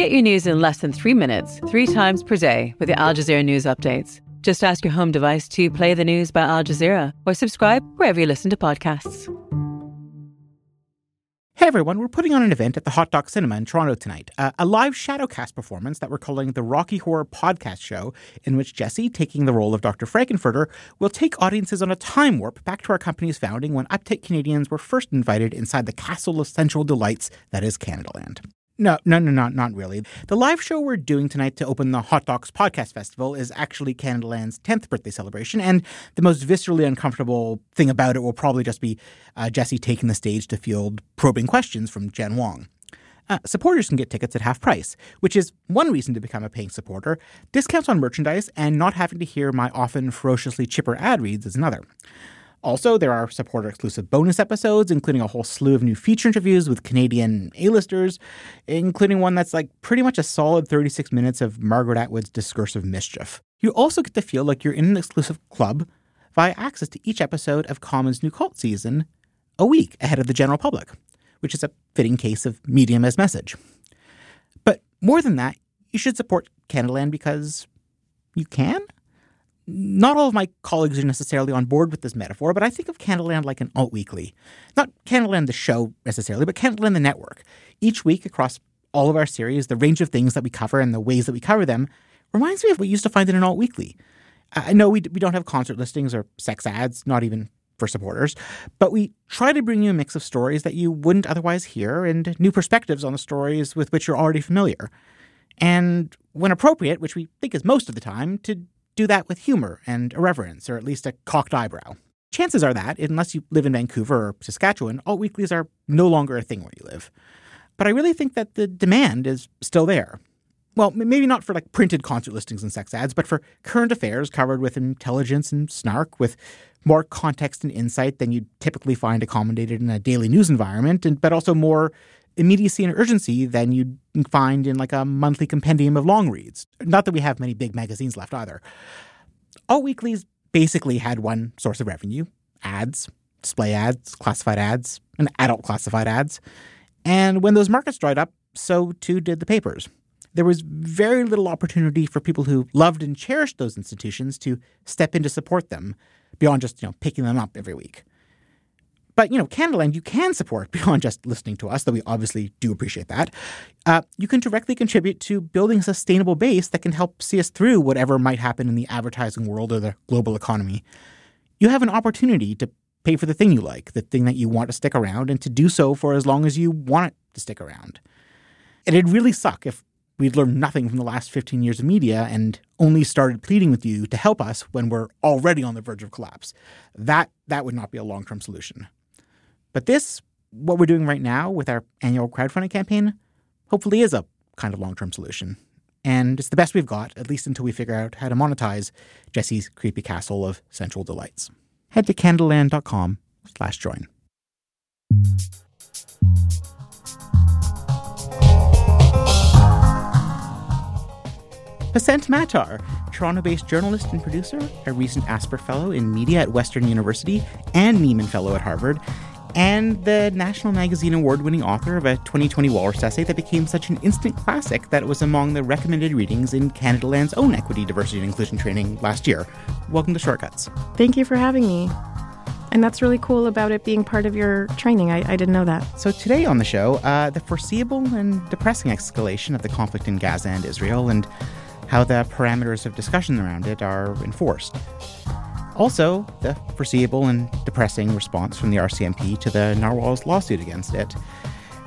Get your news in less than three minutes, three times per day with the Al Jazeera News Updates. Just ask your home device to play the news by Al Jazeera or subscribe wherever you listen to podcasts. Hey everyone, we're putting on an event at the Hot Docs Cinema in Toronto tonight. Uh, a live shadowcast performance that we're calling the Rocky Horror Podcast Show, in which Jesse, taking the role of Dr. Frank-N-Furter, will take audiences on a time warp back to our company's founding when uptight Canadians were first invited inside the castle of sensual delights that is Canadaland. No, no, no, not not really. The live show we're doing tonight to open the Hot Docs Podcast Festival is actually Canadaland's 10th birthday celebration, and the most viscerally uncomfortable thing about it will probably just be uh, Jesse taking the stage to field probing questions from Jen Wong. Uh, supporters can get tickets at half price, which is one reason to become a paying supporter. Discounts on merchandise and not having to hear my often ferociously chipper ad reads is another. Also, there are supporter exclusive bonus episodes, including a whole slew of new feature interviews with Canadian A-listers, including one that's like pretty much a solid 36 minutes of Margaret Atwood's discursive mischief. You also get to feel like you're in an exclusive club via access to each episode of Common's new cult season a week ahead of the general public, which is a fitting case of medium as message. But more than that, you should support Canadaland because you can? Not all of my colleagues are necessarily on board with this metaphor, but I think of Canadaland like an alt weekly. Not Canadaland the show necessarily, but Canadaland the network. Each week across all of our series, the range of things that we cover and the ways that we cover them reminds me of what we used to find in an alt weekly. I know we, we don't have concert listings or sex ads, not even for supporters, but we try to bring you a mix of stories that you wouldn't otherwise hear and new perspectives on the stories with which you're already familiar. And when appropriate, which we think is most of the time, to do that with humor and irreverence, or at least a cocked eyebrow. Chances are that, unless you live in Vancouver or Saskatchewan, alt weeklies are no longer a thing where you live. But I really think that the demand is still there. Well, maybe not for like printed concert listings and sex ads, but for current affairs covered with intelligence and snark, with more context and insight than you'd typically find accommodated in a daily news environment, and but also more immediacy and urgency than you'd find in like a monthly compendium of long reads. Not that we have many big magazines left either. Alt weeklies basically had one source of revenue ads, display ads, classified ads, and adult classified ads. And when those markets dried up, so too did the papers. There was very little opportunity for people who loved and cherished those institutions to step in to support them beyond just, you know, picking them up every week. But, you know, Canadaland, you can support beyond just listening to us, though we obviously do appreciate that. Uh, you can directly contribute to building a sustainable base that can help see us through whatever might happen in the advertising world or the global economy. You have an opportunity to pay for the thing you like, the thing that you want to stick around, and to do so for as long as you want it to stick around. And it'd really suck if we'd learned nothing from the last 15 years of media and only started pleading with you to help us when we're already on the verge of collapse. That that would not be a long-term solution. But this, what we're doing right now with our annual crowdfunding campaign, hopefully is a kind of long term solution. And it's the best we've got, at least until we figure out how to monetize Jesse's creepy castle of sensual delights. Head to canadaland.com slash join. Pacinthe Mattar, Toronto based journalist and producer, a recent Asper Fellow in Media at Western University and Nieman Fellow at Harvard, and the National Magazine Award winning author of a 2020 Walrus essay that became such an instant classic that it was among the recommended readings in Canadaland's own equity, diversity, and inclusion training last year. Welcome to Shortcuts. Thank you for having me. And that's really cool about it being part of your training. I, I didn't know that. So, today on the show, uh, the foreseeable and depressing escalation of the conflict in Gaza and Israel, and how the parameters of discussion around it are enforced. Also, the foreseeable and depressing response from the RCMP to the Narwhals lawsuit against it,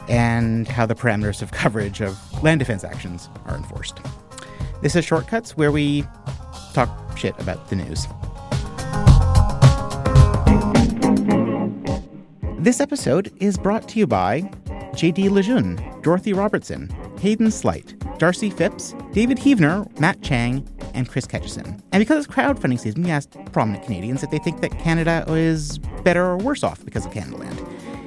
and how the parameters of coverage of land defense actions are enforced. This is Shortcuts, where we talk shit about the news. This episode is brought to you by JD Lejeune, Dorothy Robertson, Hayden Slight, Darcy Phipps, David Heavener, Matt Chang, and Chris Ketchison. And because it's crowdfunding season, we asked prominent Canadians if they think that Canada is better or worse off because of Canadaland.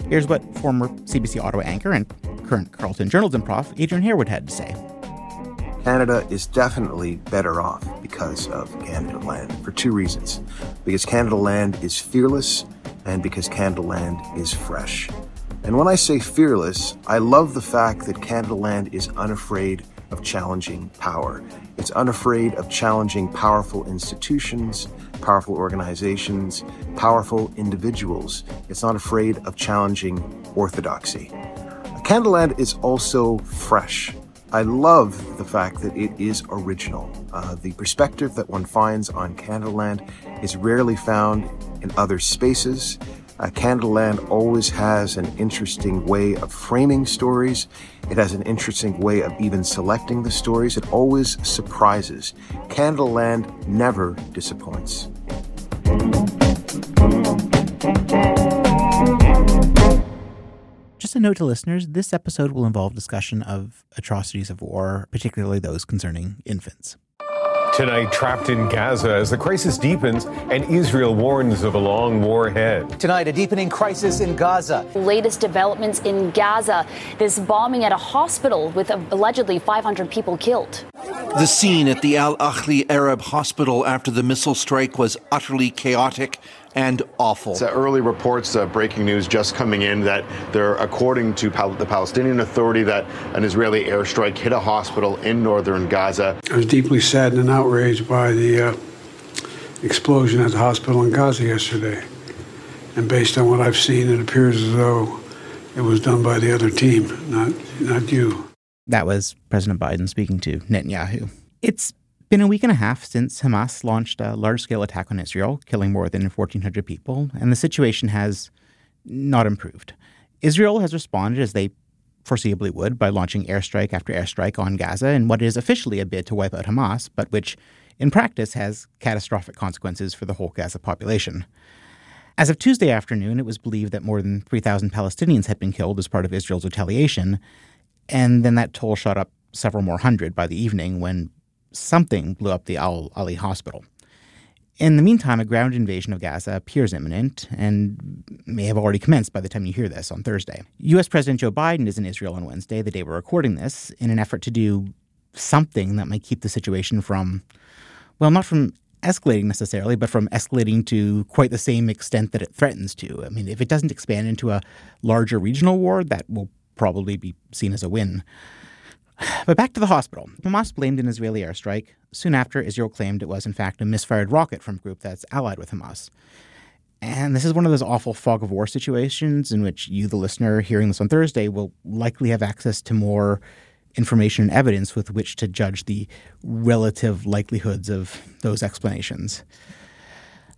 Here's what former CBC Ottawa anchor and current Carleton journalism prof Adrian Harewood had to say. Canada is definitely better off because of Canadaland for two reasons. Because Canadaland is fearless and because Canadaland is fresh. And when I say fearless, I love the fact that Canadaland is unafraid of challenging power. It's unafraid of challenging powerful institutions, powerful organizations, powerful individuals. It's not afraid of challenging orthodoxy. Canadaland is also fresh. I love the fact that it is original. Uh, the perspective that one finds on Canadaland is rarely found in other spaces. Uh, Canadaland always has an interesting way of framing stories. It has an interesting way of even selecting the stories. It always surprises. Canadaland never disappoints. Just a note to listeners this episode will involve discussion of atrocities of war, particularly those concerning infants. Tonight, trapped in Gaza as the crisis deepens and Israel warns of a long war ahead. Tonight, a deepening crisis in Gaza. Latest developments in Gaza. This bombing at a hospital with allegedly 500 people killed. The scene at the Al Ahli Arab Hospital after the missile strike was utterly chaotic and awful. It's, uh, early reports, uh, breaking news just coming in that they're, according to Pal- the Palestinian Authority, that an Israeli airstrike hit a hospital in northern Gaza. I was deeply saddened and outraged by the uh, explosion at the hospital in Gaza yesterday. And based on what I've seen, it appears as though it was done by the other team, not not you. That was President Biden speaking to Netanyahu. It's been a week and a half since Hamas launched a large scale attack on Israel, killing more than 1,400 people, and the situation has not improved. Israel has responded as they foreseeably would by launching airstrike after airstrike on Gaza in what is officially a bid to wipe out Hamas, but which in practice has catastrophic consequences for the whole Gaza population. As of Tuesday afternoon, it was believed that more than 3,000 Palestinians had been killed as part of Israel's retaliation, and then that toll shot up several more hundred by the evening when something blew up the Al Ahli hospital. In the meantime, a ground invasion of Gaza appears imminent and may have already commenced by the time you hear this on Thursday. U.S. President Joe Biden is in Israel on Wednesday, the day we're recording this, in an effort to do something that might keep the situation from, well, not from escalating necessarily, but from escalating to quite the same extent that it threatens to. I mean, if it doesn't expand into a larger regional war, that will probably be seen as a win. But back to the hospital. Hamas blamed an Israeli airstrike. Soon after, Israel claimed it was, in fact, a misfired rocket from a group that's allied with Hamas. And this is one of those awful fog of war situations in which you, the listener, hearing this on Thursday, will likely have access to more information and evidence with which to judge the relative likelihoods of those explanations.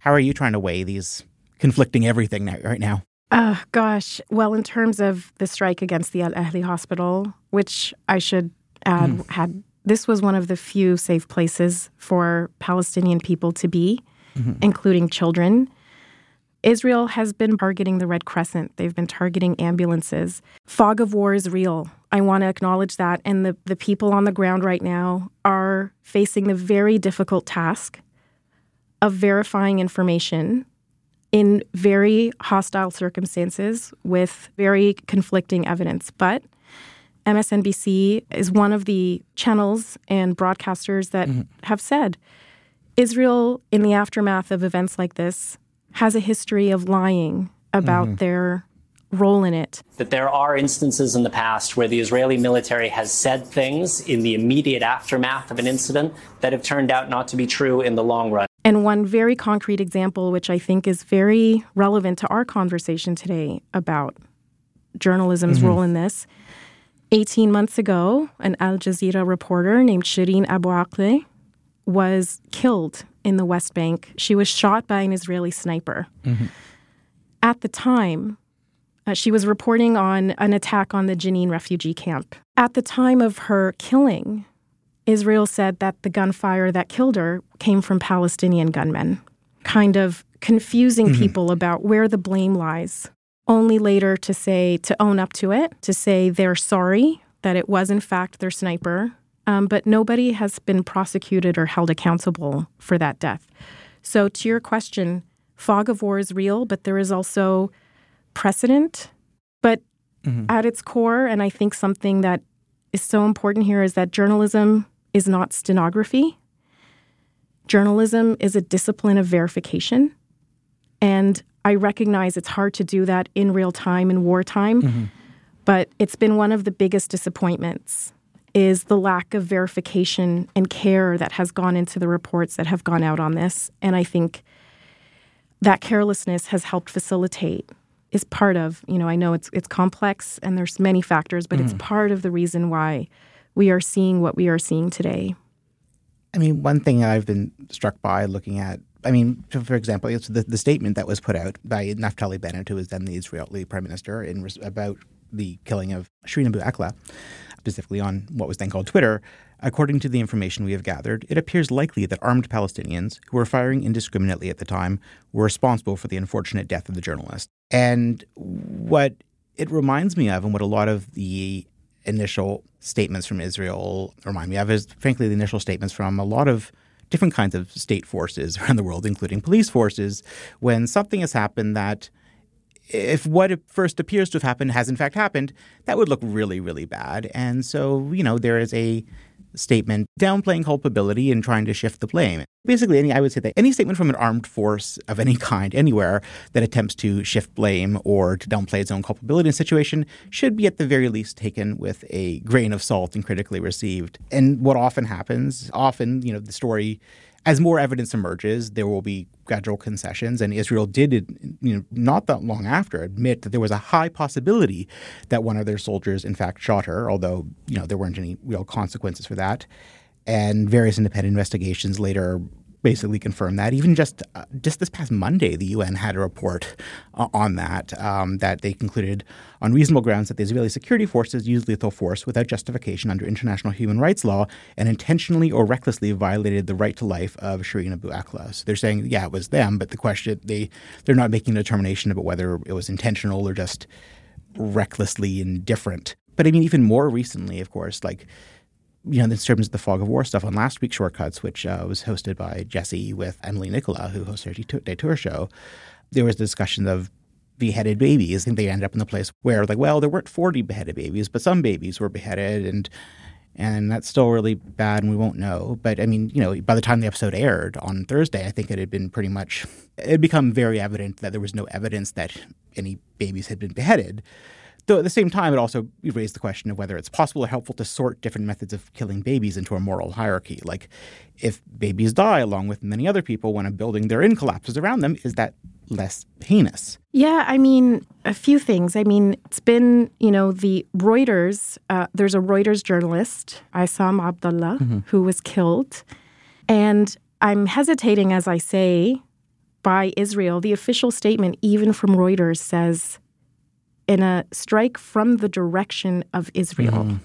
How are you trying to weigh these conflicting everything right now? Uh, gosh. Well, in terms of the strike against the Al Ahli hospital, which I should add mm. had this was one of the few safe places for Palestinian people to be, mm-hmm. including children. Israel has been targeting the Red Crescent. They've been targeting ambulances. Fog of war is real. I want to acknowledge that. And the, the people on the ground right now are facing the very difficult task of verifying information in very hostile circumstances with very conflicting evidence. But MSNBC is one of the channels and broadcasters that mm-hmm. have said Israel, in the aftermath of events like this, has a history of lying about mm-hmm. their role in it. That there are instances in the past where the Israeli military has said things in the immediate aftermath of an incident that have turned out not to be true in the long run. And one very concrete example, which I think is very relevant to our conversation today about journalism's mm-hmm. role in this. 18 months ago, an Al Jazeera reporter named Shireen Abu Akleh was killed in the West Bank. She was shot by an Israeli sniper. Mm-hmm. At the time, uh, she was reporting on an attack on the Jenin refugee camp. At the time of her killing, Israel said that the gunfire that killed her came from Palestinian gunmen, kind of confusing mm-hmm. people about where the blame lies. Only later to say, to own up to it, to say they're sorry that it was in fact their sniper. Um, but nobody has been prosecuted or held accountable for that death. So, to your question, fog of war is real, but there is also precedent. But mm-hmm. at its core, and I think something that is so important here is that journalism is not stenography. Journalism is a discipline of verification. And I recognize it's hard to do that in real time in wartime, mm-hmm. but it's been one of the biggest disappointments is the lack of verification and care that has gone into the reports that have gone out on this. And I think that carelessness has helped facilitate is part of, you know, I know it's it's complex and there's many factors, but mm. it's part of the reason why we are seeing what we are seeing today. I mean, one thing I've been struck by looking at I mean, for example, it's the, the statement that was put out by Naftali Bennett, who was then the Israeli prime minister, in about the killing of Shireen Abu Akleh, specifically on what was then called Twitter. According to the information we have gathered, it appears likely that armed Palestinians who were firing indiscriminately at the time were responsible for the unfortunate death of the journalist. And what it reminds me of, and what a lot of the initial statements from Israel remind me of, is frankly the initial statements from a lot of different kinds of state forces around the world, including police forces, when something has happened that if what first appears to have happened has in fact happened, that would look really, really bad. And so, you know, there is a statement downplaying culpability and trying to shift the blame. Basically, any I would say that any statement from an armed force of any kind anywhere that attempts to shift blame or to downplay its own culpability in a situation should be at the very least taken with a grain of salt and critically received. And what often happens, often, you know, the story as more evidence emerges, there will be gradual concessions. And Israel did, you know, not that long after, admit that there was a high possibility that one of their soldiers, in fact, shot her, although you know there weren't any real consequences for that. And various independent investigations later basically confirmed that. Even just uh, just this past Monday, the UN had a report uh, on that um, that they concluded on reasonable grounds that the Israeli security forces used lethal force without justification under international human rights law and intentionally or recklessly violated the right to life of Shireen Abu Akleh. So they're saying, yeah, it was them, but the question they they're not making a determination about whether it was intentional or just recklessly indifferent. But I mean, even more recently, of course, like you know, in terms of the fog of war stuff on last week's Shortcuts, which uh, was hosted by Jesse with Emily Nicola, who hosts our Detour show, there was a discussion of beheaded babies. And they ended up in the place where, like, well, there weren't 40 beheaded babies, but some babies were beheaded. And and that's still really bad and we won't know but i mean you know by the time the episode aired on thursday i think it had been pretty much it had become very evident that there was no evidence that any babies had been beheaded Though at the same time, it also raised the question of whether it's possible or helpful to sort different methods of killing babies into a moral hierarchy. Like, if babies die along with many other people when a building they're in collapses around them, is that less heinous? Yeah, I mean, a few things. I mean, it's been, you know, the Reuters, uh, there's a Reuters journalist, Isam Abdallah, mm-hmm. who was killed. And I'm hesitating as I say by Israel. The official statement, even from Reuters, says in a strike from the direction of Israel. Mm.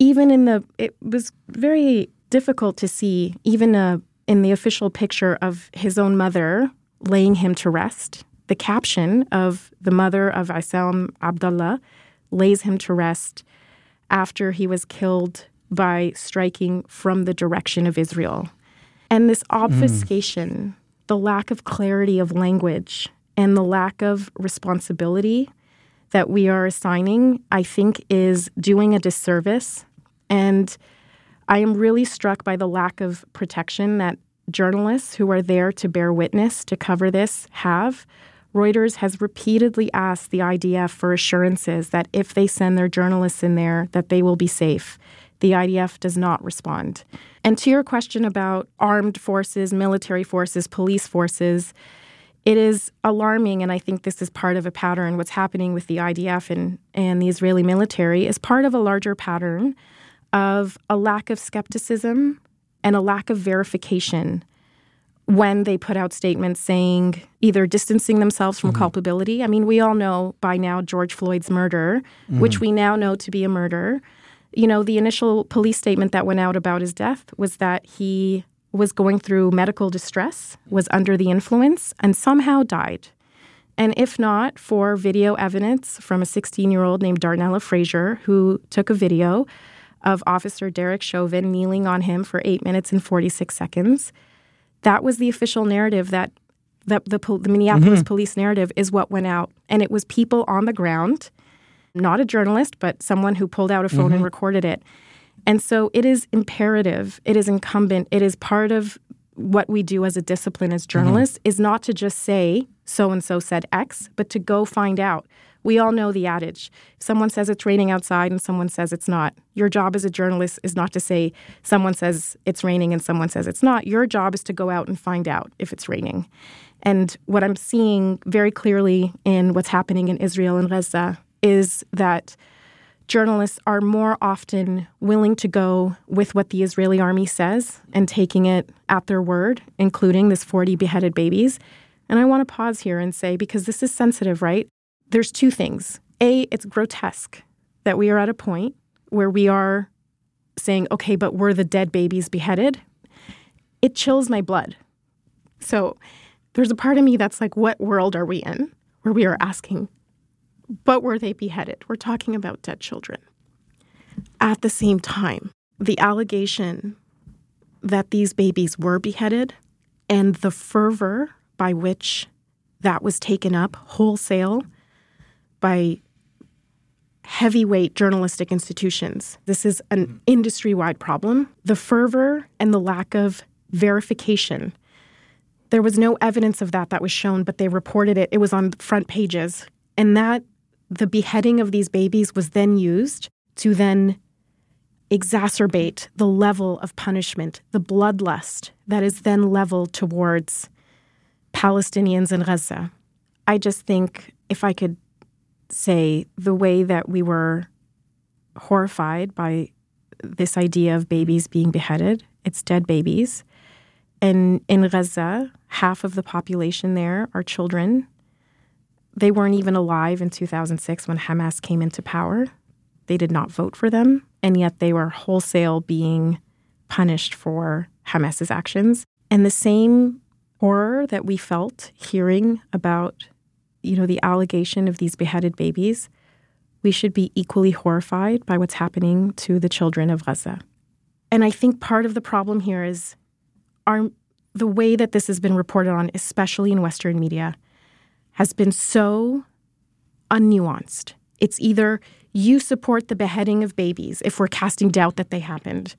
Even in the, it was very difficult to see, even uh, in the official picture of his own mother laying him to rest. The caption of the mother of Isam Abdallah lays him to rest after he was killed by striking from the direction of Israel. And this mm. obfuscation, mm. the lack of clarity of language, and the lack of responsibility that we are assigning, I think, is doing a disservice. And I am really struck by the lack of protection that journalists who are there to bear witness to cover this have. Reuters has repeatedly asked the IDF for assurances that if they send their journalists in there, that they will be safe. The IDF does not respond. And to your question about armed forces, military forces, police forces, it is alarming, and I think this is part of a pattern. What's happening with the IDF and, and the Israeli military is part of a larger pattern of a lack of skepticism and a lack of verification when they put out statements saying either distancing themselves from mm-hmm. culpability. I mean, we all know by now George Floyd's murder, mm-hmm. which we now know to be a murder. You know, the initial police statement that went out about his death was that he was going through medical distress, was under the influence, and somehow died. And if not for video evidence from a 16 year old named Darnella Frazier, who took a video of Officer Derek Chauvin kneeling on him for eight minutes and 46 seconds, that was the official narrative that, that the, the Minneapolis mm-hmm. police narrative is what went out. And it was people on the ground, not a journalist, but someone who pulled out a phone mm-hmm. and recorded it and so it is imperative, it is incumbent, it is part of what we do as a discipline as journalists mm-hmm. is not to just say so and so said X, but to go find out. We all know the adage. If someone says it's raining outside and someone says it's not, your job as a journalist is not to say someone says it's raining and someone says it's not. Your job is to go out and find out if it's raining. And what I'm seeing very clearly in what's happening in Israel and Gaza is that journalists are more often willing to go with what the Israeli army says and taking it at their word, including this 40 beheaded babies. And I want to pause here and say, because this is sensitive, right? There's two things. A, it's grotesque that we are at a point where we are saying, okay, but were the dead babies beheaded? It chills my blood. So there's a part of me that's like, what world are we in? Where we are asking, but were they beheaded? We're talking about dead children. At the same time, the allegation that these babies were beheaded and the fervor by which that was taken up wholesale by heavyweight journalistic institutions. This is an mm-hmm. industry wide problem. The fervor and the lack of verification. There was no evidence of that that was shown, but they reported it. It was on front pages. And that the beheading of these babies was then used to then exacerbate the level of punishment, the bloodlust that is then leveled towards Palestinians in Gaza. I just think if I could say the way that we were horrified by this idea of babies being beheaded, it's dead babies. And in Gaza, half of the population there are children they weren't even alive in 2006 when Hamas came into power. They did not vote for them, and yet they were wholesale being punished for Hamas's actions. And the same horror that we felt hearing about, you know, the allegation of these beheaded babies, we should be equally horrified by what's happening to the children of Gaza. And I think part of the problem here is our the way that this has been reported on, especially in Western media, has been so unnuanced. It's either you support the beheading of babies if we're casting doubt that they happened.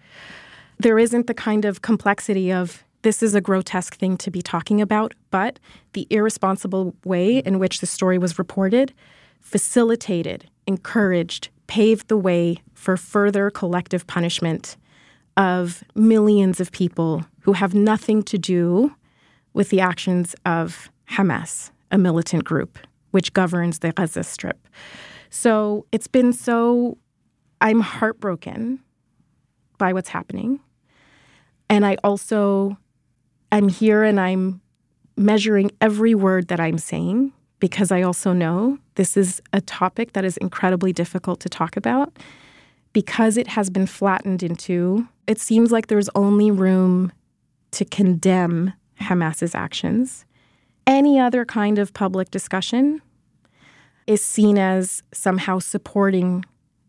There isn't the kind of complexity of this is a grotesque thing to be talking about, but the irresponsible way in which the story was reported facilitated, encouraged, paved the way for further collective punishment of millions of people who have nothing to do with the actions of Hamas a militant group which governs the Gaza Strip. So it's been so, I'm heartbroken by what's happening. And I also, I'm here and I'm measuring every word that I'm saying because I also know this is a topic that is incredibly difficult to talk about because it has been flattened into, it seems like there's only room to condemn Hamas's actions any other kind of public discussion is seen as somehow supporting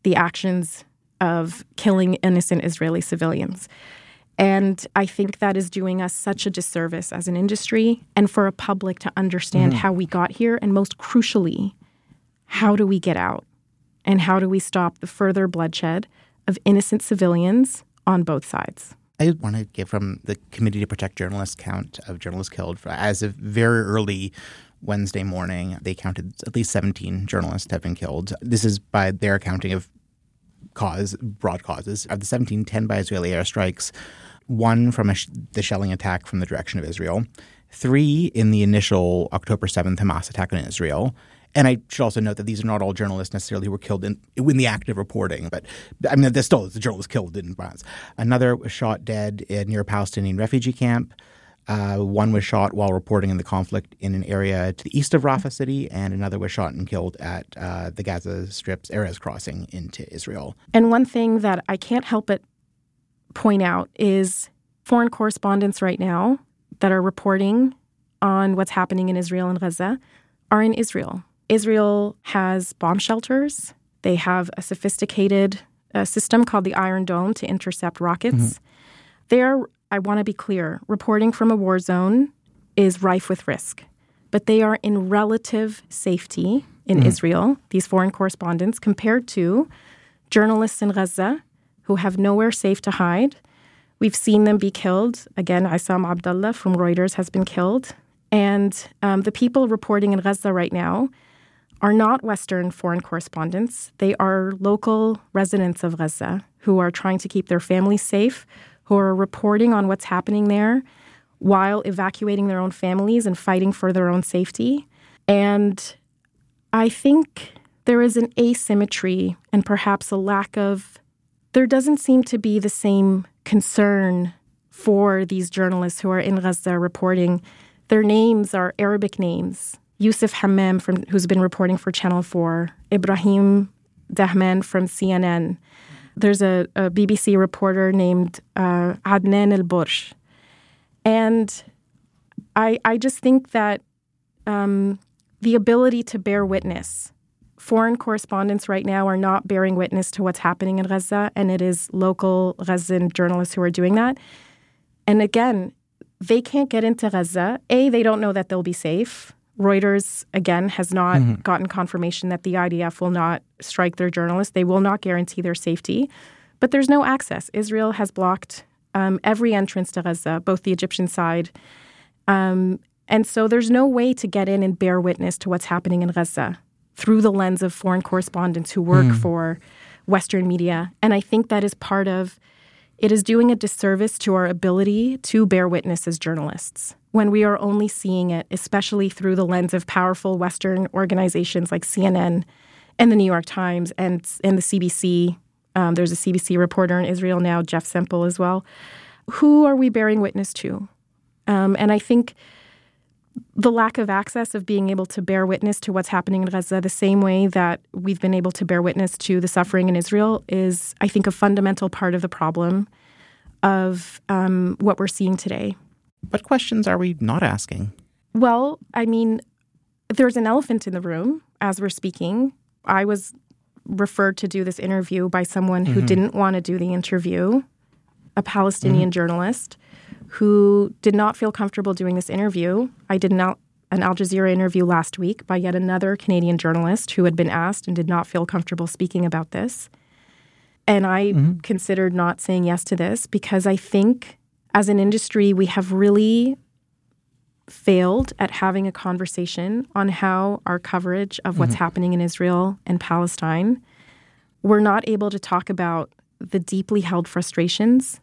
the actions of killing innocent Israeli civilians. And I think that is doing us such a disservice as an industry and for a public to understand mm-hmm. how we got here. And most crucially, how do we get out? And how do we stop the further bloodshed of innocent civilians on both sides? I want to give from the Committee to Protect Journalists count of journalists killed. As of very early Wednesday morning, they counted at least 17 journalists have been killed. This is by their accounting of cause, broad causes. Of the 17, 10 by Israeli airstrikes, one from sh- the shelling attack from the direction of Israel, three in the initial October 7th Hamas attack on Israel, and I should also note that these are not all journalists necessarily who were killed in in the act of reporting, but I mean, there's still the journalist killed in violence. Another was shot dead near a Palestinian refugee camp. Uh, one was shot while reporting in the conflict in an area to the east of Rafah city, and another was shot and killed at uh, the Gaza Strip's Erez crossing into Israel. And one thing that I can't help but point out is foreign correspondents right now that are reporting on what's happening in Israel and Gaza are in Israel. Israel has bomb shelters. They have a sophisticated uh, system called the Iron Dome to intercept rockets. Mm-hmm. There, I want to be clear reporting from a war zone is rife with risk, but they are in relative safety in mm-hmm. Israel, these foreign correspondents, compared to journalists in Gaza who have nowhere safe to hide, We've seen them be killed. Again, Isam Abdallah from Reuters has been killed. And um, the people reporting in Gaza right now are not Western foreign correspondents. They are local residents of Gaza who are trying to keep their families safe, who are reporting on what's happening there while evacuating their own families and fighting for their own safety. And I think there is an asymmetry and perhaps a lack of, there doesn't seem to be the same concern for these journalists who are in Gaza reporting. Their names are Arabic names. Yusuf Hammam, from, who's been reporting for Channel 4, Ibrahim Dahman from CNN. There's a, a BBC reporter named uh, Adnan El Bursh. And I, I just think that um, the ability to bear witness foreign correspondents right now are not bearing witness to what's happening in Gaza, and it is local Gazan journalists who are doing that. And again, they can't get into Gaza. A, they don't know that they'll be safe. Reuters, again, has not mm-hmm. gotten confirmation that the IDF will not strike their journalists. They will not guarantee their safety. But there's no access. Israel has blocked um, every entrance to Gaza, both the Egyptian side. Um, and so there's no way to get in and bear witness to what's happening in Gaza through the lens of foreign correspondents who work mm. for Western media. And I think that is part of it is doing a disservice to our ability to bear witness as journalists when we are only seeing it, especially through the lens of powerful Western organizations like CNN and the New York Times and, and the CBC. Um, there's a CBC reporter in Israel now, Jeff Semple, as well. Who are we bearing witness to? Um, and I think the lack of access of being able to bear witness to what's happening in Gaza the same way that we've been able to bear witness to the suffering in Israel is, I think, a fundamental part of the problem of um, what we're seeing today. What questions are we not asking? Well, I mean, there's an elephant in the room as we're speaking. I was referred to do this interview by someone who mm-hmm. didn't want to do the interview, a Palestinian mm-hmm. journalist who did not feel comfortable doing this interview. I did not an Al Jazeera interview last week by yet another Canadian journalist who had been asked and did not feel comfortable speaking about this. And I mm-hmm. considered not saying yes to this because I think as an industry, we have really failed at having a conversation on how our coverage of what's mm-hmm. happening in Israel and Palestine, we're not able to talk about the deeply held frustrations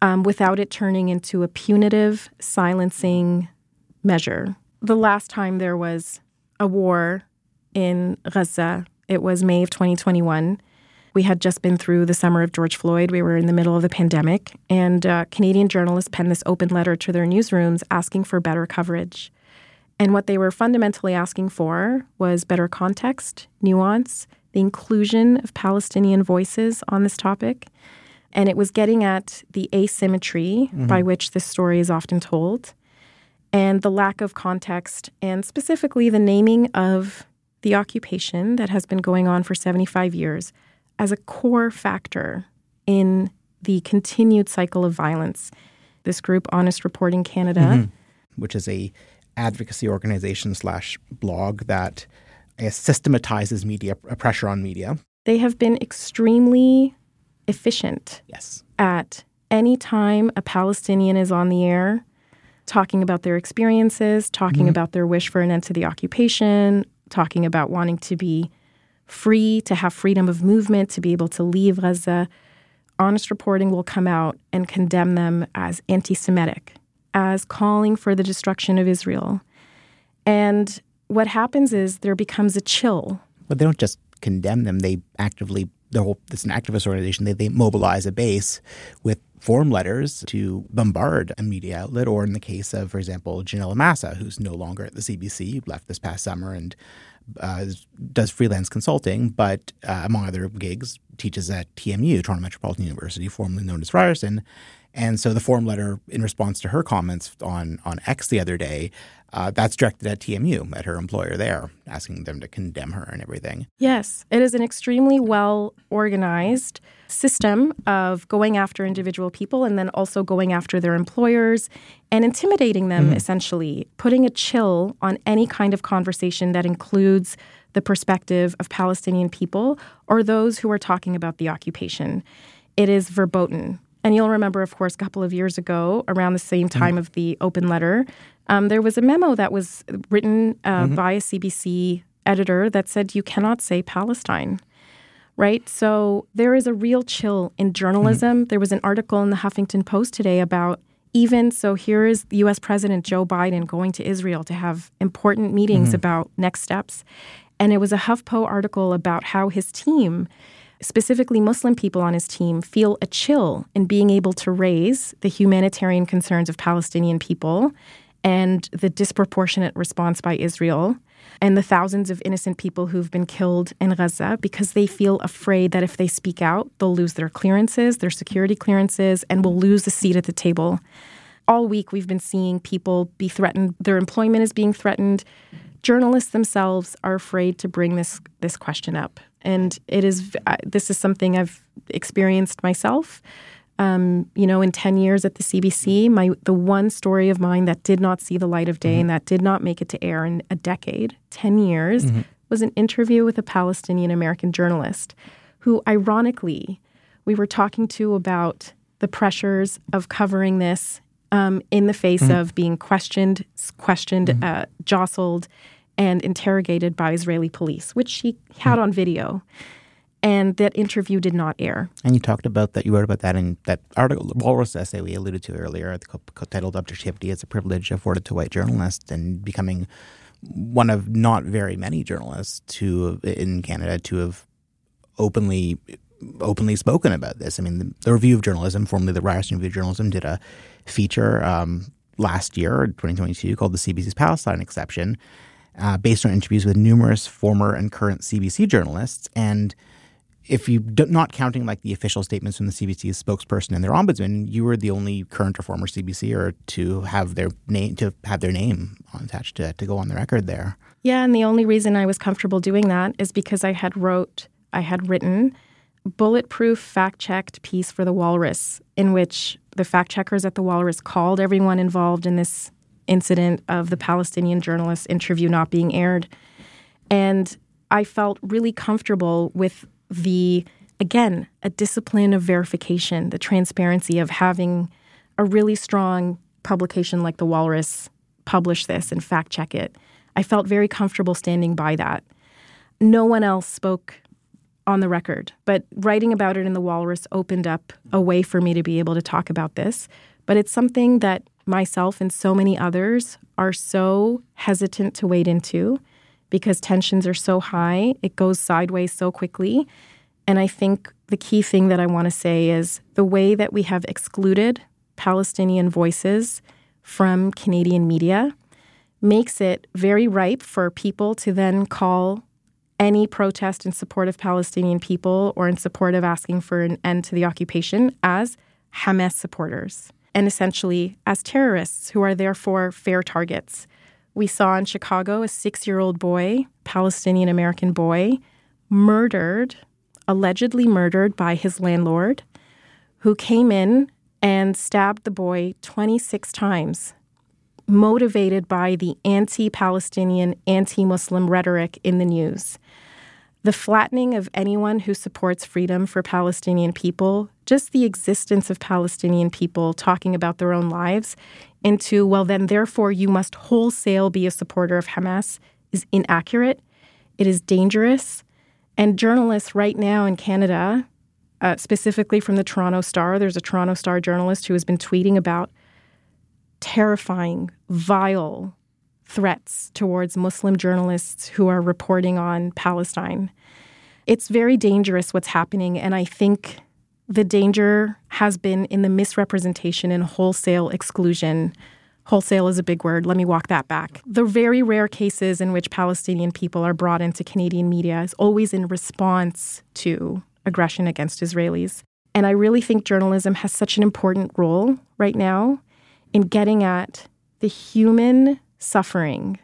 um, without it turning into a punitive, silencing measure. The last time there was a war in Gaza, it was May of 2021. We had just been through the summer of George Floyd. We were in the middle of the pandemic, and uh, Canadian journalists penned this open letter to their newsrooms asking for better coverage. And what they were fundamentally asking for was better context, nuance, the inclusion of Palestinian voices on this topic, and it was getting at the asymmetry mm-hmm. by which this story is often told and the lack of context, and specifically the naming of the occupation that has been going on for 75 years as a core factor in the continued cycle of violence. This group, Honest Reporting Canada, mm-hmm. which is a advocacy organization slash blog that systematizes media pressure on media. They have been extremely efficient. Yes. At any time a Palestinian is on the air talking about their experiences, talking mm-hmm. about their wish for an end to the occupation, talking about wanting to be free, to have freedom of movement, to be able to leave Gaza, honest reporting will come out and condemn them as anti Semitic, as calling for the destruction of Israel. And what happens is there becomes a chill. But they don't just condemn them, they actively the whole it's an activist organization. They, they mobilize a base with form letters to bombard a media outlet, or in the case of, for example, Janelle Massa, who's no longer at the CBC, left this past summer and uh, does freelance consulting, but uh, among other gigs, teaches at TMU, Toronto Metropolitan University, formerly known as Ryerson. And so the form letter, in response to her comments on on X the other day, uh, that's directed at TMU, at her employer there, asking them to condemn her and everything. Yes, it is an extremely well organized system of going after individual people and then also going after their employers and intimidating them, mm-hmm. essentially, putting a chill on any kind of conversation that includes the perspective of Palestinian people or those who are talking about the occupation. It is verboten And you'll remember, of course, a couple of years ago, around the same mm-hmm. time mm-hmm. of the open letter, um, there was a memo that was written uh, mm-hmm. by a CBC editor that said you cannot say Palestine. Right? So there is a real chill in journalism. Mm-hmm. There was an article in the Huffington Post today about even so, here is US President Joe Biden going to Israel to have important meetings mm-hmm. about next steps. And it was a HuffPo article about how his team, specifically Muslim people on his team, feel a chill in being able to raise the humanitarian concerns of Palestinian people and the disproportionate response by Israel and the thousands of innocent people who've been killed in Gaza because they feel afraid that if they speak out, they'll lose their clearances, their security clearances, and will lose a seat at the table. All week, we've been seeing people be threatened, their employment is being threatened. Journalists themselves are afraid to bring this, this question up. And it is, this is something I've experienced myself. Um, you know, in 10 years at the CBC, my the one story of mine that did not see the light of day mm-hmm. and that did not make it to air in a decade, 10 years, mm-hmm. was an interview with a Palestinian American journalist who, ironically, we were talking to about the pressures of covering this um, in the face mm-hmm. of being questioned, questioned, mm-hmm. uh, jostled, and interrogated by Israeli police, which she had on video and that interview did not air. And you talked about that. You wrote about that in that article, the Walrus essay we alluded to earlier, titled "Objectivity as a Privilege Afforded to White Journalists," and becoming one of not very many journalists to in Canada to have openly openly spoken about this. I mean, the, the Review of Journalism, formerly the Ryerson Review of Journalism, did a feature um, last year, 2022, called "The CBC's Palestine Exception." Uh, based on interviews with numerous former and current CBC journalists, and if you're not counting like the official statements from the CBC's spokesperson and their ombudsman, you were the only current or former CBCer to have their name to have their name attached to to go on the record there. Yeah, and the only reason I was comfortable doing that is because I had wrote I had written bulletproof fact-checked piece for the Walrus in which the fact checkers at the Walrus called everyone involved in this incident of the Palestinian journalist interview not being aired. And I felt really comfortable with the again a discipline of verification, the transparency of having a really strong publication like the Walrus publish this and fact check it. I felt very comfortable standing by that. No one else spoke on the record, but writing about it in the Walrus opened up a way for me to be able to talk about this. But it's something that myself and so many others are so hesitant to wade into because tensions are so high, it goes sideways so quickly. And I think the key thing that I want to say is the way that we have excluded Palestinian voices from Canadian media makes it very ripe for people to then call any protest in support of Palestinian people or in support of asking for an end to the occupation as Hamas supporters and essentially as terrorists who are therefore fair targets. We saw in Chicago a six year old boy, Palestinian American boy, murdered, allegedly murdered by his landlord, who came in and stabbed the boy 26 times, motivated by the anti Palestinian, anti Muslim rhetoric in the news. The flattening of anyone who supports freedom for Palestinian people, just the existence of Palestinian people talking about their own lives, into, well, then therefore you must wholesale be a supporter of Hamas is inaccurate. It is dangerous. And journalists right now in Canada, uh, specifically from the Toronto Star, there's a Toronto Star journalist who has been tweeting about terrifying, vile threats towards Muslim journalists who are reporting on Palestine. It's very dangerous what's happening, and I think the danger has been in the misrepresentation and wholesale exclusion. Wholesale is a big word. Let me walk that back. The very rare cases in which Palestinian people are brought into Canadian media is always in response to aggression against Israelis. And I really think journalism has such an important role right now in getting at the human suffering.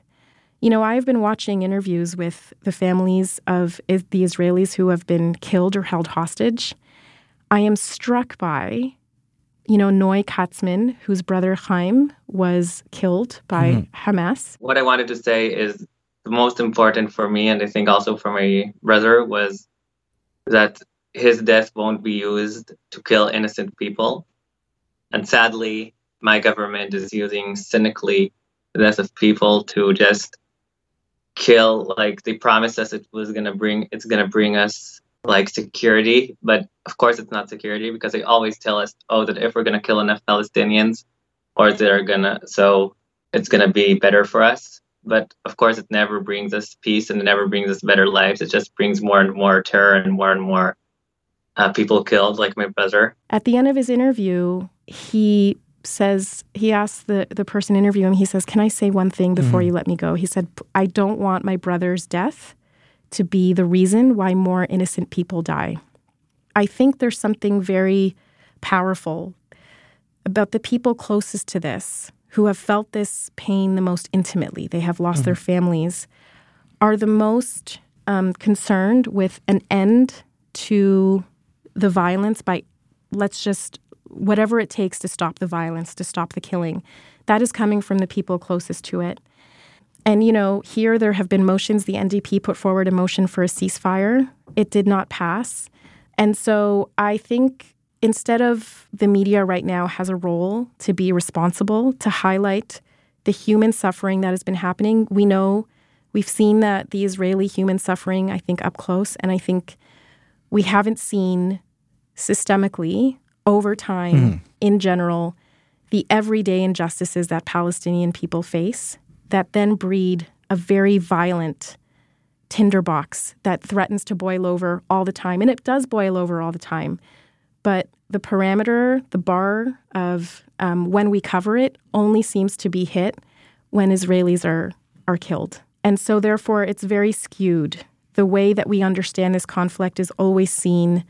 You know, I've been watching interviews with the families of the Israelis who have been killed or held hostage. I am struck by, you know, Noy Katzman, whose brother Chaim was killed by mm-hmm. Hamas. What I wanted to say is the most important for me, and I think also for my brother, was that his death won't be used to kill innocent people. And sadly, my government is using cynically the death of people to just kill like they promised us it was gonna bring it's gonna bring us like security but of course it's not security because they always tell us oh that if we're gonna kill enough palestinians or they're gonna so it's gonna be better for us. But of course it never brings us peace and it never brings us better lives. It just brings more and more terror and more and more uh, people killed like my brother. At the end of his interview he says he asks the the person interviewing him he says can i say one thing before mm. you let me go? He said i don't want my brother's death to be the reason why more innocent people die i think there's something very powerful about the people closest to this who have felt this pain the most intimately they have lost mm. their families are the most um, concerned with an end to the violence by let's just whatever it takes to stop the violence, to stop the killing. That is coming from the people closest to it. And, you know, here there have been motions. The NDP put forward a motion for a ceasefire. It did not pass. And so I think instead of the media right now has a role to be responsible, to highlight the human suffering that has been happening, we know we've seen that the Israeli human suffering, I think, up close. And I think we haven't seen systemically over time, mm. in general, the everyday injustices that Palestinian people face that then breed a very violent tinderbox that threatens to boil over all the time. And it does boil over all the time. But the parameter, the bar of um, when we cover it only seems to be hit when Israelis are, are killed. And so, therefore, it's very skewed. The way that we understand this conflict is always seen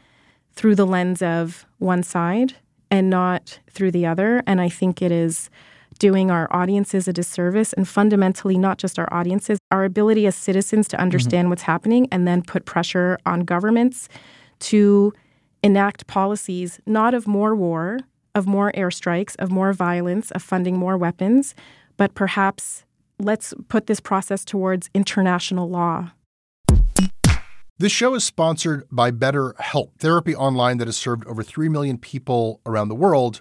through the lens of one side and not through the other. And I think it is doing our audiences a disservice and fundamentally not just our audiences, our ability as citizens to mm-hmm. understand mm-hmm. what's happening and then put pressure on governments to enact policies not of more war, of more airstrikes, of more violence, of funding more weapons, but perhaps let's put this process towards international law this show is sponsored by BetterHelp, therapy online that has served over 3 million people around the world.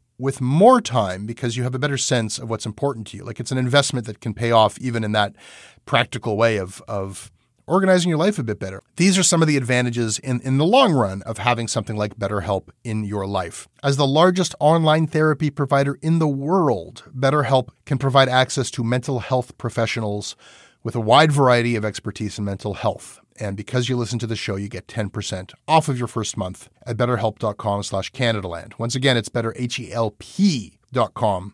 with more time because you have a better sense of what's important to you. Like it's an investment that can pay off even in that practical way of of organizing your life a bit better. These are some of the advantages in, in the long run of having something like BetterHelp in your life. As the largest online therapy provider in the world, BetterHelp can provide access to mental health professionals with a wide variety of expertise in mental health. And because you listen to the show, you get 10% off of your first month at betterhelp.com slash Canadaland. Once again, it's betterhelp.com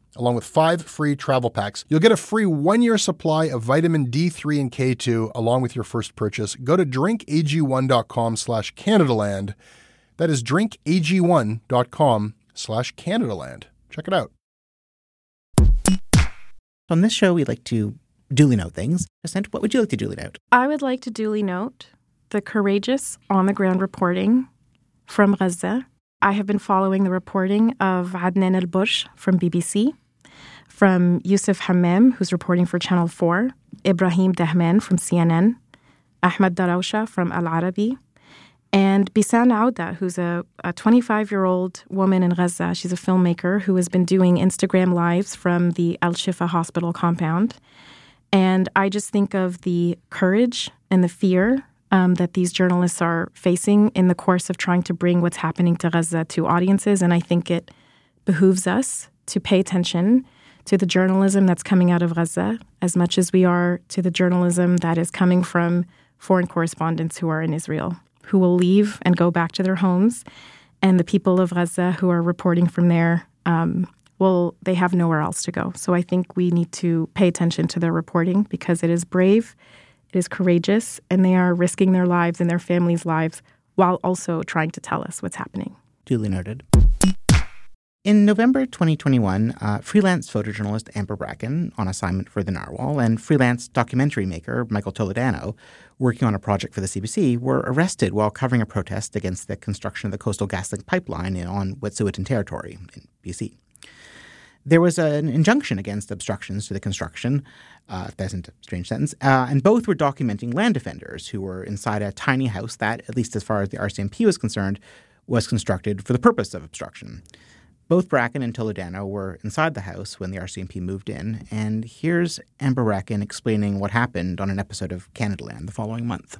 along with five free travel packs. You'll get a free one year supply of vitamin D3 and K2 along with your first purchase. Go to drinkag1.com slash Canadaland. That is drinkag1.com slash Canadaland. Check it out. On this show, we like to duly note things. Pacinthe, what would you like to duly note? I would like to duly note the courageous on the ground reporting from Gaza. I have been following the reporting of Adnan El-Bursh from BBC from Yusuf Hammam, who's reporting for Channel 4, Ibrahim Dahman from CNN, Ahmed Darawsha from Al Arabi, And Bisan Owda, who's a 25 year old woman in Gaza, she's a filmmaker who has been doing Instagram lives from the Al Shifa hospital compound. And I just think of the courage and the fear um, that these journalists are facing in the course of trying to bring what's happening to Gaza to audiences. And I think it behooves us to pay attention to the journalism that's coming out of Gaza as much as we are to the journalism that is coming from foreign correspondents who are in Israel who will leave and go back to their homes, and the people of Gaza who are reporting from there um, will they have nowhere else to go. So I think we need to pay attention to their reporting because it is brave, it is courageous, and they are risking their lives and their families' lives while also trying to tell us what's happening. Duly noted. In November 2021, uh, freelance photojournalist Amber Bracken, on assignment for the Narwhal, and freelance documentary maker Michael Toledano, working on a project for the CBC, were arrested while covering a protest against the construction of the Coastal GasLink pipeline in, on Wet'suwet'en territory in BC. There was an injunction against obstructions to the construction, uh, if that's a strange sentence, uh, and both were documenting land defenders who were inside a tiny house that, at least as far as the RCMP was concerned, was constructed for the purpose of obstruction. Both Bracken and Toledano were inside the house when the RCMP moved in, and here's Amber Bracken explaining what happened on an episode of Canadaland the following month.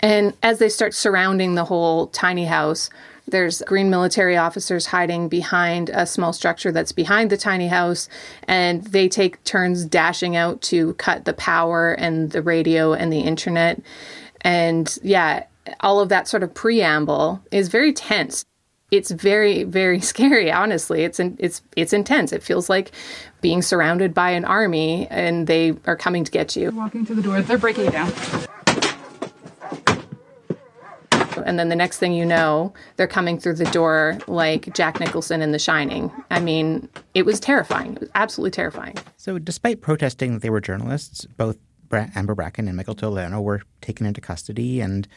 And as they start surrounding the whole tiny house, there's green military officers hiding behind a small structure that's behind the tiny house, and they take turns dashing out to cut the power and the radio and the internet. And yeah, all of that sort of preamble is very tense it's very very scary honestly. It's in, it's it's intense. It feels like being surrounded by an army and they are coming to get you. Walking to the door they're breaking it down. And then the next thing you know they're coming through the door like jack nicholson in the shining. I mean it was terrifying. It was absolutely terrifying. So despite protesting that they were journalists both amber bracken and michael toledano were taken into custody and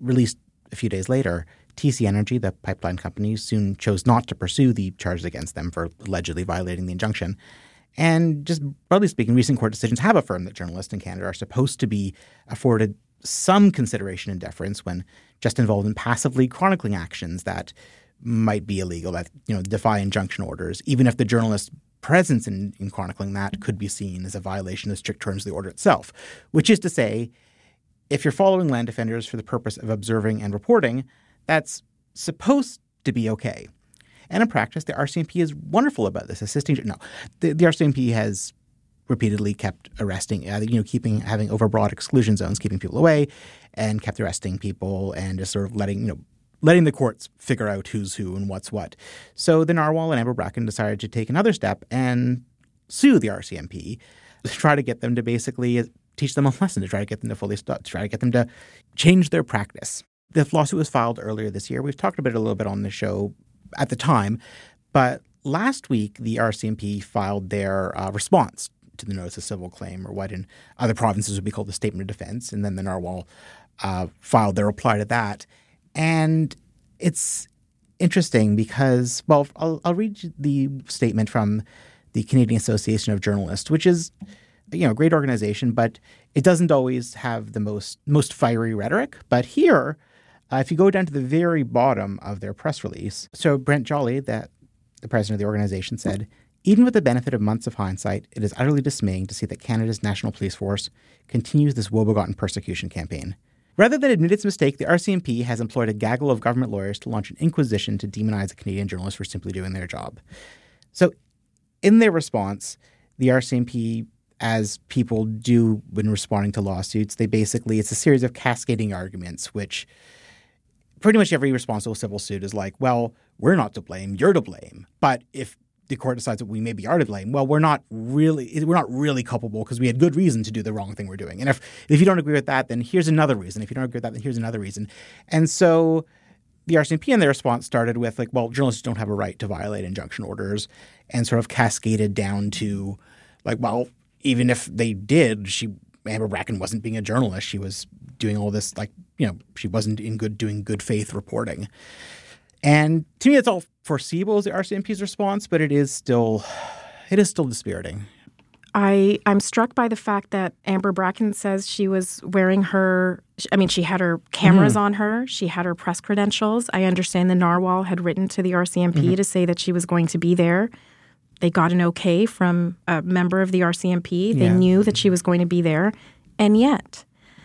released a few days later TC Energy, the pipeline company, soon chose not to pursue the charges against them for allegedly violating the injunction. And just broadly speaking, recent court decisions have affirmed that journalists in Canada are supposed to be afforded some consideration and deference when just involved in passively chronicling actions that might be illegal, that you know defy injunction orders, even if the journalist's presence in, in chronicling that could be seen as a violation of the strict terms of the order itself. Which is to say, if you're following land defenders for the purpose of observing and reporting, that's supposed to be okay. And in practice, the RCMP is wonderful about this, assisting. No, the, the RCMP has repeatedly kept arresting, uh, you know, keeping having overbroad exclusion zones, keeping people away, and kept arresting people and just sort of letting you know letting the courts figure out who's who and what's what. So the Narwhal and Amber Bracken decided to take another step and sue the RCMP to try to get them to basically teach them a lesson, to try to get them to fully stop, to try to get them to change their practice. The lawsuit was filed earlier this year. We've talked about it a little bit on the show at the time, but last week the RCMP filed their uh, response to the notice of civil claim, or what in other provinces would be called the statement of defense, and then the Narwhal uh, filed their reply to that. And it's interesting because, well, I'll, I'll read the statement from the Canadian Association of Journalists, which is you know, a great organization, but it doesn't always have the most most fiery rhetoric. But here, uh, if you go down to the very bottom of their press release, so Brent Jolly, that the president of the organization, said, even with the benefit of months of hindsight, it is utterly dismaying to see that Canada's National Police Force continues this woebegone persecution campaign. Rather than admit its mistake, the RCMP has employed a gaggle of government lawyers to launch an inquisition to demonize a Canadian journalist for simply doing their job. So, in their response, the RCMP, as people do when responding to lawsuits, they basically, it's a series of cascading arguments which pretty much every responsible civil suit is like, well, we're not to blame, you're to blame. But if the court decides that we maybe are to blame, well, we're not really we're not really culpable because we had good reason to do the wrong thing we're doing. And if if you don't agree with that, then here's another reason. If you don't agree with that, then here's another reason. And so the RCMP and their response started with like, well, journalists don't have a right to violate injunction orders, and sort of cascaded down to like, well, even if they did, she Amber Bracken wasn't being a journalist. She was doing all this like you know she wasn't in good doing good faith reporting. And to me, it's all foreseeable as the RCMP's response, but it is still it is still dispiriting. I I'm struck by the fact that Amber Bracken says she was wearing her. I mean, she had her cameras Mm-hmm. on her. She had her press credentials. I understand the Narwhal had written to the RCMP Mhm. to say that she was going to be there. They got an okay from a member of the RCMP. They Yeah. knew that she was going to be there, and yet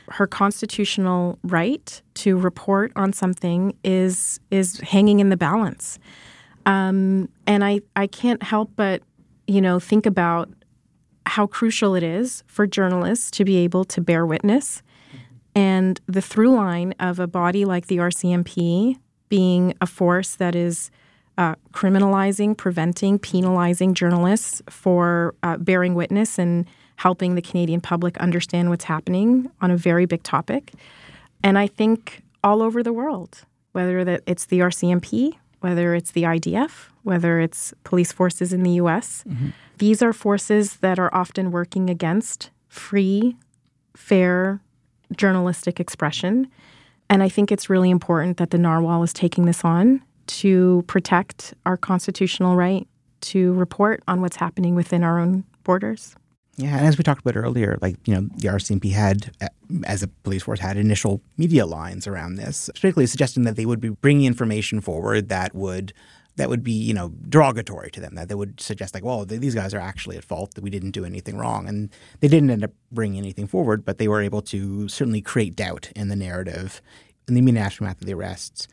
her constitutional right to report on something is is hanging in the balance. Um, and I I can't help but you know think about how crucial it is for journalists to be able to bear witness. And the through line of a body like the RCMP being a force that is uh, criminalizing, preventing, penalizing journalists for uh, bearing witness and helping the Canadian public understand what's happening on a very big topic. And I think all over the world, whether that it's the RCMP, whether it's the IDF, whether it's police forces in the US, these are forces that are often working against free, fair journalistic expression. And I think it's really important that the Narwhal is taking this on to protect our constitutional right to report on what's happening within our own borders. Yeah, and as we talked about earlier, like you know, the RCMP had, as a police force, had initial media lines around this, particularly suggesting that they would be bringing information forward that would that would be you know derogatory to them, that they would suggest like, well, these guys are actually at fault, that we didn't do anything wrong, and they didn't end up bringing anything forward, but they were able to certainly create doubt in the narrative in the immediate aftermath of the arrests.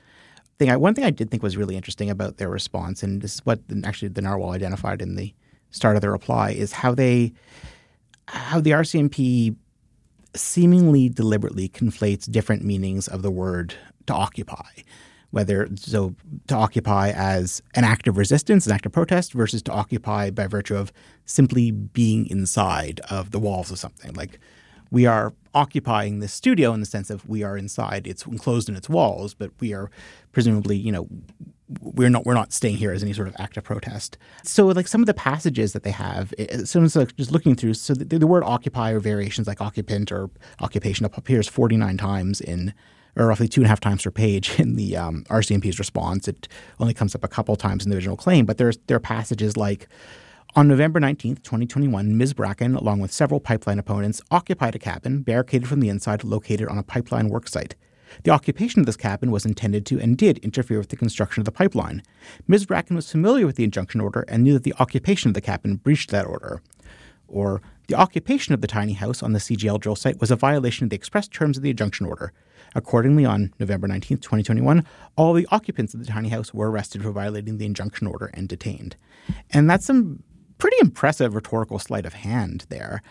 Thing I, one thing I did think was really interesting about their response, and this is what actually the narwhal identified in the start of their reply, is how they how the RCMP seemingly deliberately conflates different meanings of the word to occupy. Whether so to occupy as an act of resistance, an act of protest, versus to occupy by virtue of simply being inside of the walls of something. Like we are occupying this studio in the sense of we are inside, it's enclosed in its walls, but we are presumably, you know, we're not we're not staying here as any sort of act of protest. So like some of the passages that they have, someone's like just looking through. So the, the word occupy or variations like occupant or occupation up appears 49 times in, or roughly two and a half times per page in the um, RCMP's response. It only comes up a couple times in the original claim, but there's there are passages like. On November 19, 2021, Ms. Bracken, along with several pipeline opponents, occupied a cabin barricaded from the inside located on a pipeline worksite. The occupation of this cabin was intended to and did interfere with the construction of the pipeline. Ms. Bracken was familiar with the injunction order and knew that the occupation of the cabin breached that order. Or, the occupation of the tiny house on the CGL drill site was a violation of the express terms of the injunction order. Accordingly, on November 19, 2021, all the occupants of the tiny house were arrested for violating the injunction order and detained. And that's some pretty impressive rhetorical sleight of hand there.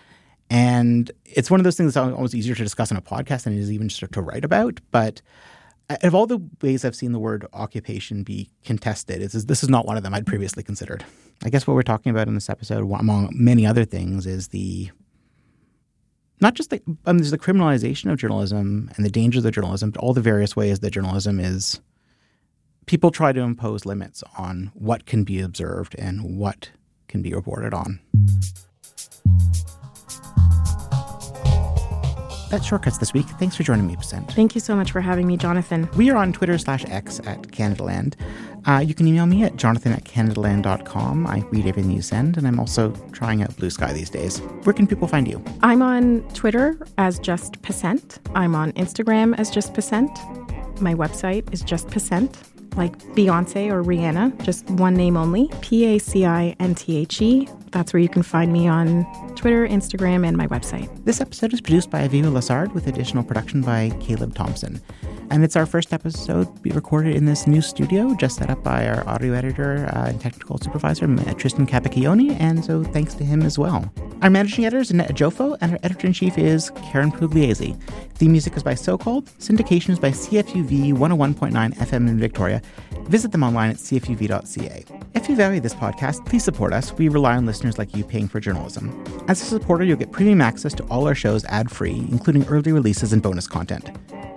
And it's one of those things that's almost easier to discuss on a podcast than it is even to write about. But of all the ways I've seen the word occupation be contested, is this is not one of them I'd previously considered. I guess what we're talking about in this episode, among many other things, is the not just the um, there's the criminalization of journalism and the dangers of journalism, but all the various ways that journalism is. People try to impose limits on what can be observed and what can be reported on. That's Shortcuts this week. Thanks for joining me, Pacinthe. Thank you so much for having me, Jonathan. We are on Twitter slash X at Canadaland. Uh, you can email me at jonathan at canadaland.com. I read everything you send, and I'm also trying out Blue Sky these days. Where can people find you? I'm on Twitter as Just Pacinthe. I'm on Instagram as Just Pacinthe. My website is Just Percent, like Beyonce or Rihanna, just one name only. P A C I N T H E. That's where you can find me on Twitter, Instagram, and my website. This episode is produced by Aviva Lessard with additional production by Caleb Thompson. And it's our first episode be recorded in this new studio, just set up by our audio editor uh, and technical supervisor, Tristan Capacchione, and so thanks to him as well. Our managing editor is Annette Ejiofor, and our editor-in-chief is Karyn Pugliese. The music is by So Called, syndication is by CFUV 101.9 FM in Victoria. Visit them online at cfuv.ca. If you value this podcast, please support us. We rely on listeners like you paying for journalism. As a supporter, you'll get premium access to all our shows ad-free, including early releases and bonus content.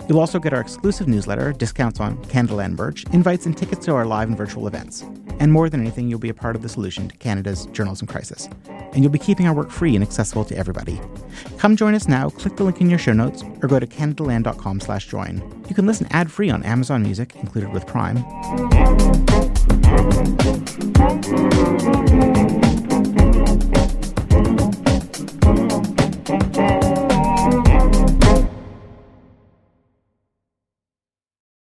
You'll also get our exclusive newsletter, discounts on Canadaland merch, invites and tickets to our live and virtual events. And more than anything, you'll be a part of the solution to Canada's journalism crisis. And you'll be keeping our work free and accessible to everybody. Come join us now, click the link in your show notes, or go to canadaland.com slash join. You can listen ad-free on Amazon Music, included with Prime.